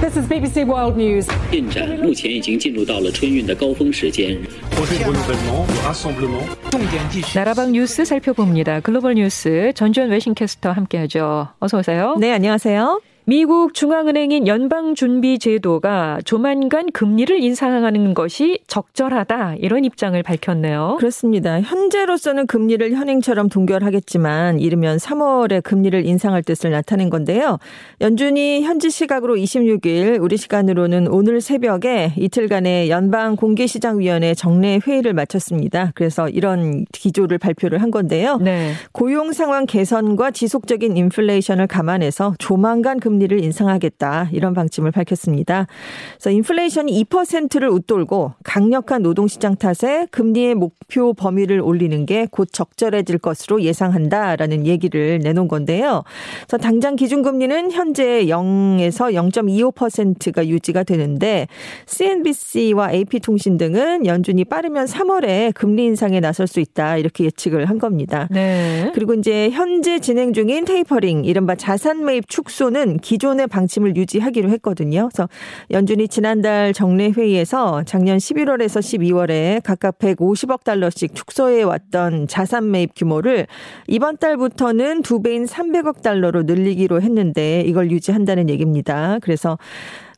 This is BBC World News. 进展目前已经进入到了春运的高峰时间。 나라방 뉴스 살펴봅니다. 글로벌 뉴스 전주현 외신캐스터 함께하죠. 어서 오세요. 네, 안녕하세요. 미국 중앙은행인 연방준비제도가 조만간 금리를 인상하는 것이 적절하다 이런 입장을 밝혔네요. 그렇습니다. 현재로서는 금리를 현행처럼 동결하겠지만 이르면 3월에 금리를 인상할 뜻을 나타낸 건데요. 연준이 현지 시각으로 26일 우리 시간으로는 오늘 새벽에 이틀간의 연방 공개시장위원회 정례 회의를 마쳤습니다. 그래서 이런 기조를 발표를 한 건데요. 네. 고용 상황 개선과 지속적인 인플레이션을 감안해서 조만간 금리 금리를 인상하겠다 이런 방침을 밝혔습니다. 그래서 인플레이션이 2%를 웃돌고 강력한 노동시장 탓에 금리의 목표 범위를 올리는 게 곧 적절해질 것으로 예상한다라는 얘기를 내놓은 건데요. 그래서 당장 기준금리는 현재 0에서 0.25%가 유지가 되는데 CNBC와 AP통신 등은 연준이 빠르면 3월에 금리 인상에 나설 수 있다 이렇게 예측을 한 겁니다. 네. 그리고 이제 현재 진행 중인 테이퍼링 이른바 자산 매입 축소는 기존의 방침을 유지하기로 했거든요. 그래서 연준이 지난달 정례 회의에서 작년 11월에서 12월에 각각 150억 달러씩 축소해 왔던 자산 매입 규모를 이번 달부터는 두 배인 300억 달러로 늘리기로 했는데 이걸 유지한다는 얘기입니다. 그래서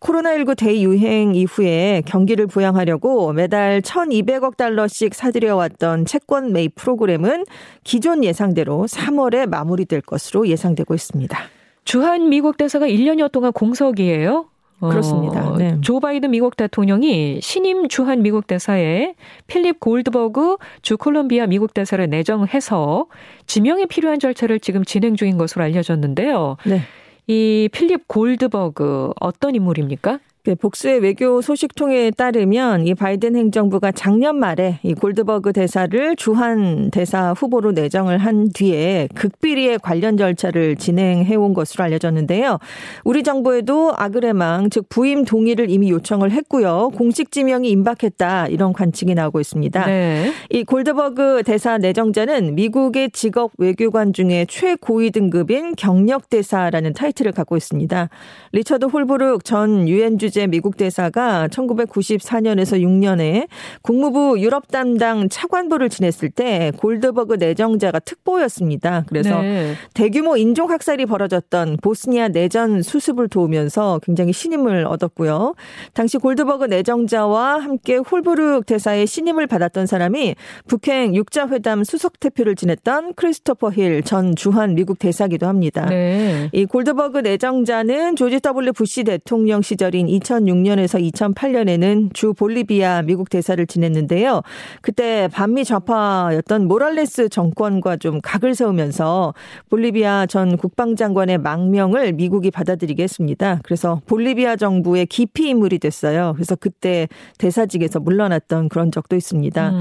코로나19 대유행 이후에 경기를 부양하려고 매달 1,200억 달러씩 사들여왔던 채권 매입 프로그램은 기존 예상대로 3월에 마무리될 것으로 예상되고 있습니다. 주한 미국 대사가 1년여 동안 공석이에요. 어, 그렇습니다. 네. 조 바이든 미국 대통령이 신임 주한 미국 대사에 필립 골드버그 주 콜롬비아 미국 대사를 내정해서 지명에 필요한 절차를 지금 진행 중인 것으로 알려졌는데요. 네. 이 필립 골드버그 어떤 인물입니까? 네, 복수의 외교 소식 통에 따르면 이 바이든 행정부가 작년 말에 이 골드버그 대사를 주한 대사 후보로 내정을 한 뒤에 극비리에 관련 절차를 진행해 온 것으로 알려졌는데요. 우리 정부에도 아그레망 즉 부임 동의를 이미 요청을 했고요. 공식 지명이 임박했다 이런 관측이 나오고 있습니다. 네. 이 골드버그 대사 내정자는 미국의 직업 외교관 중에 최고위 등급인 경력 대사라는 타이틀을 갖고 있습니다. 리처드 홀브룩 전 유엔 주재 주재 미국 대사가 1994년에서 6년에 국무부 유럽 담당 차관보를 지냈을 때 골드버그 내정자가 특보였습니다. 그래서 네. 대규모 인종 학살이 벌어졌던 보스니아 내전 수습을 도우면서 굉장히 신임을 얻었고요. 당시 골드버그 내정자와 함께 홀브룩 대사의 신임을 받았던 사람이 북핵 육자회담 수석 대표를 지냈던 크리스토퍼 힐 전 주한 미국 대사기도 합니다. 네. 이 골드버그 내정자는 조지 W 부시 대통령 시절인 2006년에서 2008년에는 주 볼리비아 미국 대사를 지냈는데요. 그때 반미 좌파였던 모랄레스 정권과 좀 각을 세우면서 볼리비아 전 국방장관의 망명을 미국이 받아들이게 했습니다. 그래서 볼리비아 정부의 기피 인물이 됐어요. 그래서 그때 대사직에서 물러났던 그런 적도 있습니다.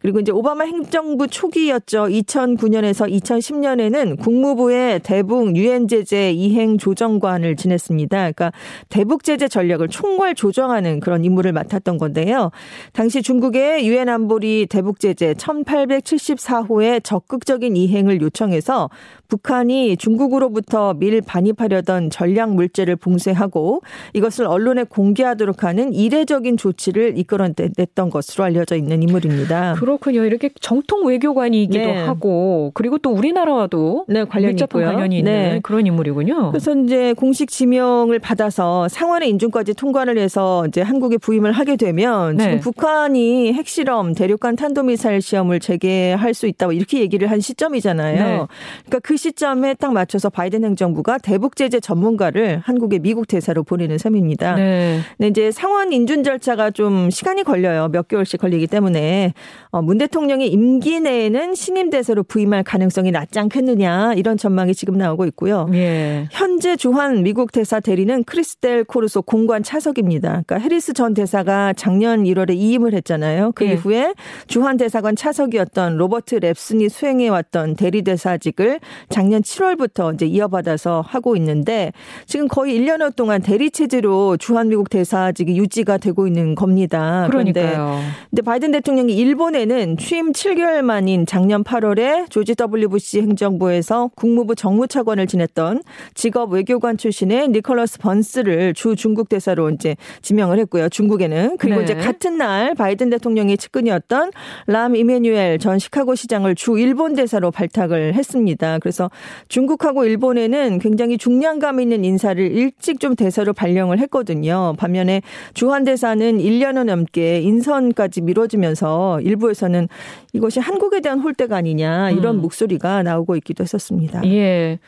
그리고 이제 오바마 행정부 초기였죠. 2009년에서 2010년에는 국무부의 대북 유엔 제재 이행 조정관을 지냈습니다. 그러니까 대북 제재 전략을 전략을 총괄 조정하는 그런 임무를 맡았던 건데요. 당시 중국의 유엔 안보리 대북 제재 1874호의 적극적인 이행을 요청해서 북한이 중국으로부터 밀 반입하려던 전략 물질을 봉쇄하고 이것을 언론에 공개하도록 하는 이례적인 조치를 이끌어냈던 것으로 알려져 있는 인물입니다. 그렇군요. 이렇게 정통 외교관이기도 네. 하고 그리고 또 우리나라와도 네, 관련이 있고요. 관련이 있는 네. 그런 인물이군요. 그래서 이제 공식 지명을 받아서 상원의 인준까지 통과를 해서 이제 한국에 부임을 하게 되면 네. 지금 북한이 핵실험 대륙간 탄도미사일 시험을 재개할 수 있다고 이렇게 얘기를 한 시점이잖아요. 네. 그러니까 그 시점에 딱 맞춰서 바이든 행정부가 대북 제재 전문가를 한국의 미국 대사로 보내는 셈입니다. 네. 근데 이제 상원 인준 절차가 좀 시간이 걸려요. 몇 개월씩 걸리기 때문에 어, 문 대통령의 임기 내에는 신임 대사로 부임할 가능성이 낮지 않겠느냐 이런 전망이 지금 나오고 있고요. 예. 현재 주한 미국 대사 대리는 크리스텔 코르소 공관 대사관 차석입니다. 그러니까 해리스 전 대사가 작년 1월에 이임을 했잖아요. 그 네. 이후에 주한 대사관 차석이었던 로버트 랩슨이 수행해 왔던 대리 대사직을 작년 7월부터 이제 이어받아서 하고 있는데 지금 거의 1년여 동안 대리 체제로 주한 미국 대사직이 유지가 되고 있는 겁니다. 그러니까요. 근데 바이든 대통령이 일본에는 취임 7개월 만인 작년 8월에 조지 W 부시 행정부에서 국무부 정무차관을 지냈던 직업 외교관 출신의 니콜러스 번스를 주 중국 대사 로 이제 지명을 했고요. 중국에는 그리고 네. 이제 같은 날 바이든 대통령의 측근이었던 람 이메뉴엘 전 시카고 시장을 주 일본 대사로 발탁을 했습니다. 그래서 중국하고 일본에는 굉장히 중량감 있는 인사를 일찍 좀 대사로 발령을 했거든요. 반면에 주한 대사는 1년여 넘게 인선까지 미뤄지면서 일부에서는 이것이 한국에 대한 홀대가 아니냐 이런 음. 목소리가 나오고 있기도 했었습니다. 예.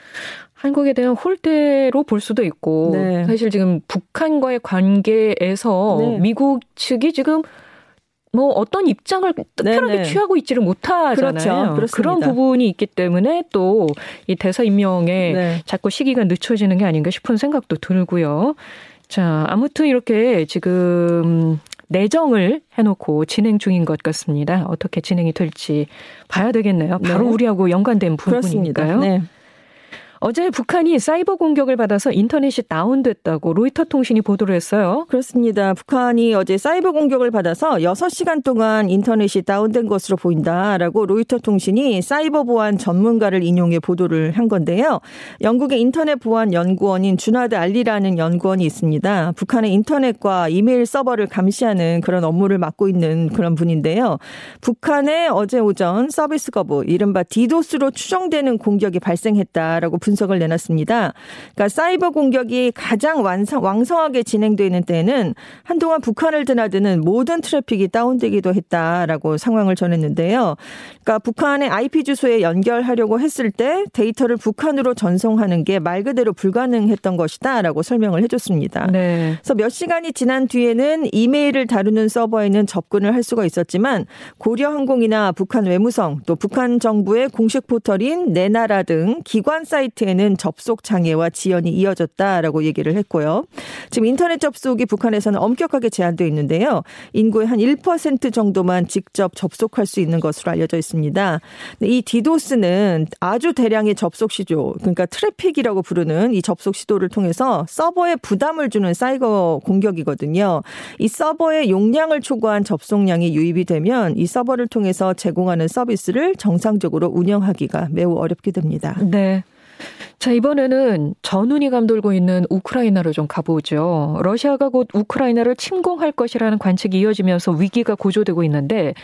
한국에 대한 홀대로 볼 수도 있고 네. 사실 지금 북한과의 관계에서 네. 미국 측이 지금 뭐 어떤 입장을 특별하게 네네. 취하고 있지를 못하잖아요. 그렇죠. 그런 부분이 있기 때문에 또 이 대사 임명에 네. 자꾸 시기가 늦춰지는 게 아닌가 싶은 생각도 들고요. 자, 아무튼 이렇게 지금 내정을 해놓고 진행 중인 것 같습니다. 어떻게 진행이 될지 봐야 되겠네요. 바로 네. 우리하고 연관된 부분이니까요. 네. 어제 북한이 사이버 공격을 받아서 인터넷이 다운됐다고 로이터 통신이 보도를 했어요. 그렇습니다. 북한이 어제 사이버 공격을 받아서 6시간 동안 인터넷이 다운된 것으로 보인다라고 로이터 통신이 사이버 보안 전문가를 인용해 보도를 한 건데요. 영국의 인터넷 보안 연구원인 주나드 알리라는 연구원이 있습니다. 북한의 인터넷과 이메일 서버를 감시하는 그런 업무를 맡고 있는 그런 분인데요. 북한에 어제 오전 서비스 거부, 이른바 디도스로 추정되는 공격이 발생했다라고 분 분석을 내놨습니다. 그러니까 사이버 공격이 가장 완성, 왕성하게 진행되는 때에는 한동안 북한을 드나드는 모든 트래픽이 다운되기도 했다라고 상황을 전했는데요. 그러니까 북한의 IP 주소에 연결하려고 했을 때 데이터를 북한으로 전송하는 게 말 그대로 불가능했던 것이다라고 설명을 해줬습니다. 네. 그래서 몇 시간이 지난 뒤에는 이메일을 다루는 서버에는 접근을 할 수가 있었지만 고려항공이나 북한 외무성 또 북한 정부의 공식 포털인 내 나라 등 기관 사이트 사이트에는 접속 장애와 지연이 이어졌다라고 얘기를 했고요. 지금 인터넷 접속이 북한에서는 엄격하게 제한되어 있는데요. 인구의 한 1% 정도만 직접 접속할 수 있는 것으로 알려져 있습니다. 이 디도스는 아주 대량의 접속 시도, 그러니까 트래픽이라고 부르는 이 접속 시도를 통해서 서버에 부담을 주는 사이버 공격이거든요. 이 서버의 용량을 초과한 접속량이 유입이 되면 이 서버를 통해서 제공하는 서비스를 정상적으로 운영하기가 매우 어렵게 됩니다. 네. 자, 이번에는 전운이 감돌고 있는 우크라이나로 좀 가보죠. 러시아가 곧 우크라이나를 침공할 것이라는 관측이 이어지면서 위기가 고조되고 있는데,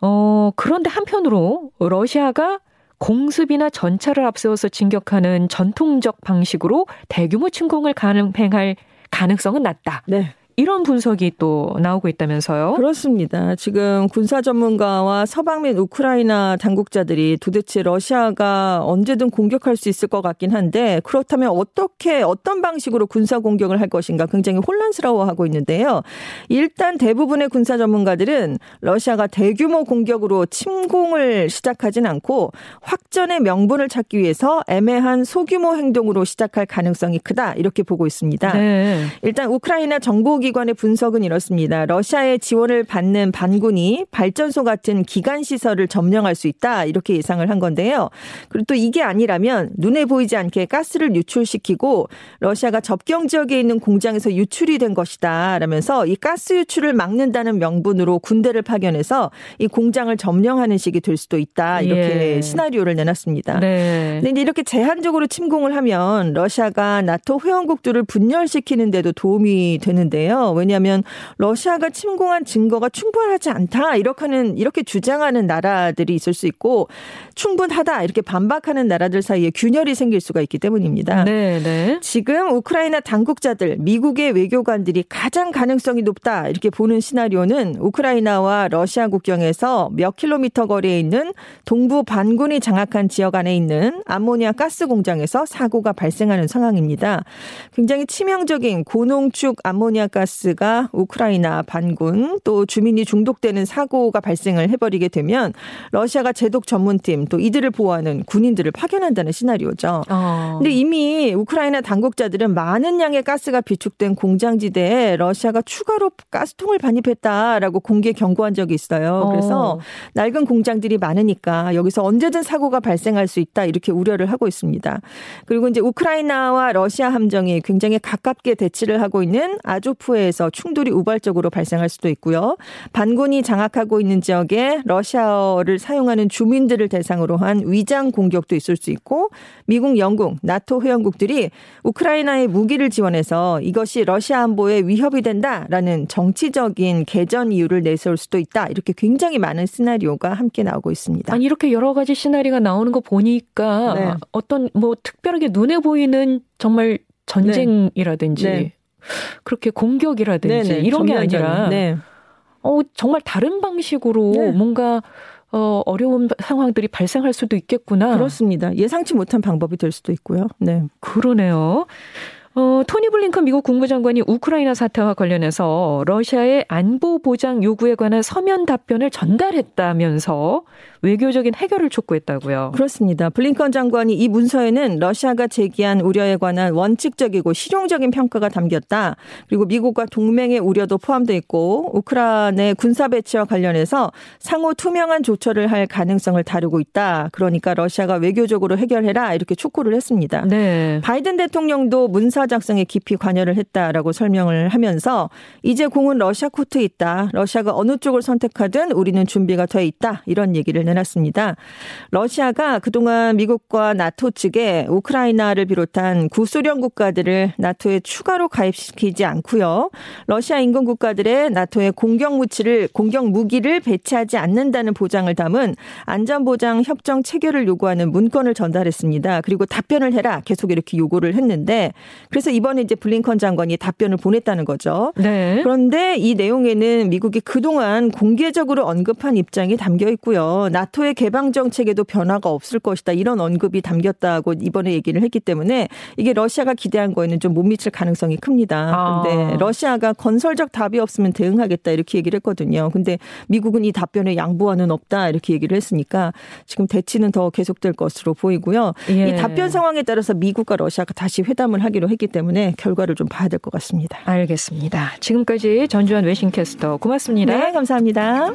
어, 그런데 한편으로 러시아가 공습이나 전차를 앞세워서 진격하는 전통적 방식으로 대규모 침공을 가능할 가능성은 낮다. 네. 이런 분석이 또 나오고 있다면서요? 그렇습니다. 지금 군사 전문가와 서방 및 우크라이나 당국자들이 도대체 러시아가 언제든 공격할 수 있을 것 같긴 한데 그렇다면 어떻게 어떤 방식으로 군사 공격을 할 것인가 굉장히 혼란스러워하고 있는데요. 일단 대부분의 군사 전문가들은 러시아가 대규모 공격으로 침공을 시작하진 않고 확전의 명분을 찾기 위해서 애매한 소규모 행동으로 시작할 가능성이 크다 이렇게 보고 있습니다. 네. 일단 우크라이나 정보기 연구기관의 분석은 이렇습니다. 러시아의 지원을 받는 반군이 발전소 같은 기간 시설을 점령할 수 있다 이렇게 예상을 한 건데요. 그리고 또 이게 아니라면 눈에 보이지 않게 가스를 유출시키고 러시아가 접경 지역에 있는 공장에서 유출이 된 것이다 라면서 이 가스 유출을 막는다는 명분으로 군대를 파견해서 이 공장을 점령하는 식이 될 수도 있다 이렇게 예. 시나리오를 내놨습니다. 네. 근데 이렇게 제한적으로 침공을 하면 러시아가 나토 회원국들을 분열시키는데도 도움이 되는데요. 왜냐하면 러시아가 침공한 증거가 충분하지 않다 이렇게는 이렇게 주장하는 나라들이 있을 수 있고 충분하다 이렇게 반박하는 나라들 사이에 균열이 생길 수가 있기 때문입니다. 네, 네. 지금 우크라이나 당국자들, 미국의 외교관들이 가장 가능성이 높다 이렇게 보는 시나리오는 우크라이나와 러시아 국경에서 몇 킬로미터 거리에 있는 동부 반군이 장악한 지역 안에 있는 암모니아 가스 공장에서 사고가 발생하는 상황입니다. 굉장히 치명적인 고농축 암모니아 가스 가스가 우크라이나 반군 또 주민이 중독되는 사고가 발생을 해버리게 되면 러시아가 제독 전문팀 또 이들을 보호하는 군인들을 파견한다는 시나리오죠. 어. 근데 이미 우크라이나 당국자들은 많은 양의 가스가 비축된 공장지대에 러시아가 추가로 가스통을 반입했다라고 공개 경고한 적이 있어요. 그래서 어. 낡은 공장들이 많으니까 여기서 언제든 사고가 발생할 수 있다 이렇게 우려를 하고 있습니다. 그리고 이제 우크라이나와 러시아 함정이 굉장히 가깝게 대치를 하고 있는 아조프 에서 충돌이 우발적으로 발생할 수도 있고요. 반군이 장악하고 있는 지역에 러시아어를 사용하는 주민들을 대상으로 한 위장 공격도 있을 수 있고 미국, 영국, 나토 회원국들이 우크라이나에 무기를 지원해서 이것이 러시아 안보에 위협이 된다라는 정치적인 개전 이유를 내세울 수도 있다. 이렇게 굉장히 많은 시나리오가 함께 나오고 있습니다. 아니 이렇게 여러 가지 시나리오가 나오는 거 보니까 네. 어떤 뭐 특별하게 눈에 보이는 정말 전쟁이라든지 네. 네. 그렇게 공격이라든지 네네. 이런 게 아니라 네. 어 정말 다른 방식으로 네. 뭔가 어, 어려운 상황들이 발생할 수도 있겠구나. 그렇습니다. 예상치 못한 방법이 될 수도 있고요. 네. 그러네요. 어, 토니 블링컨 미국 국무장관이 우크라이나 사태와 관련해서 러시아의 안보 보장 요구에 관한 서면 답변을 전달했다면서 외교적인 해결을 촉구했다고요. 그렇습니다. 블링컨 장관이 이 문서에는 러시아가 제기한 우려에 관한 원칙적이고 실용적인 평가가 담겼다. 그리고 미국과 동맹의 우려도 포함되어 있고 우크라이나의 군사 배치와 관련해서 상호 투명한 조처를 할 가능성을 다루고 있다. 그러니까 러시아가 외교적으로 해결해라 이렇게 촉구를 했습니다. 네. 바이든 대통령도 문서 작성에 깊이 관여를 했다라고 설명을 하면서 이제 공은 러시아 코트에 있다. 러시아가 어느 쪽을 선택하든 우리는 준비가 돼 있다. 이런 얘기를 내놨습니다. 러시아가 그동안 미국과 나토 측에 우크라이나를 비롯한 구소련 국가들을 나토에 추가로 가입시키지 않고요. 러시아 인근 국가들의 나토의 공격 무치를 공격 무기를 배치하지 않는다는 보장을 담은 안전보장 협정 체결을 요구하는 문건을 전달했습니다. 그리고 답변을 해라 계속 이렇게 요구를 했는데 그래서 이번에 이제 블링컨 장관이 답변을 보냈다는 거죠. 네. 그런데 이 내용에는 미국이 그동안 공개적으로 언급한 입장이 담겨 있고요. 나토의 개방 정책에도 변화가 없을 것이다. 이런 언급이 담겼다고 이번에 얘기를 했기 때문에 이게 러시아가 기대한 거에는 좀 못 미칠 가능성이 큽니다. 근데 아. 러시아가 건설적 답이 없으면 대응하겠다 이렇게 얘기를 했거든요. 근데 미국은 이 답변에 양보하는 없다 이렇게 얘기를 했으니까 지금 대치는 더 계속될 것으로 보이고요. 예. 이 답변 상황에 따라서 미국과 러시아가 다시 회담을 하기로 했기 때문에 결과를 좀 봐야 될 것 같습니다. 알겠습니다. 지금까지 전주환 외신캐스터 고맙습니다. 네, 감사합니다.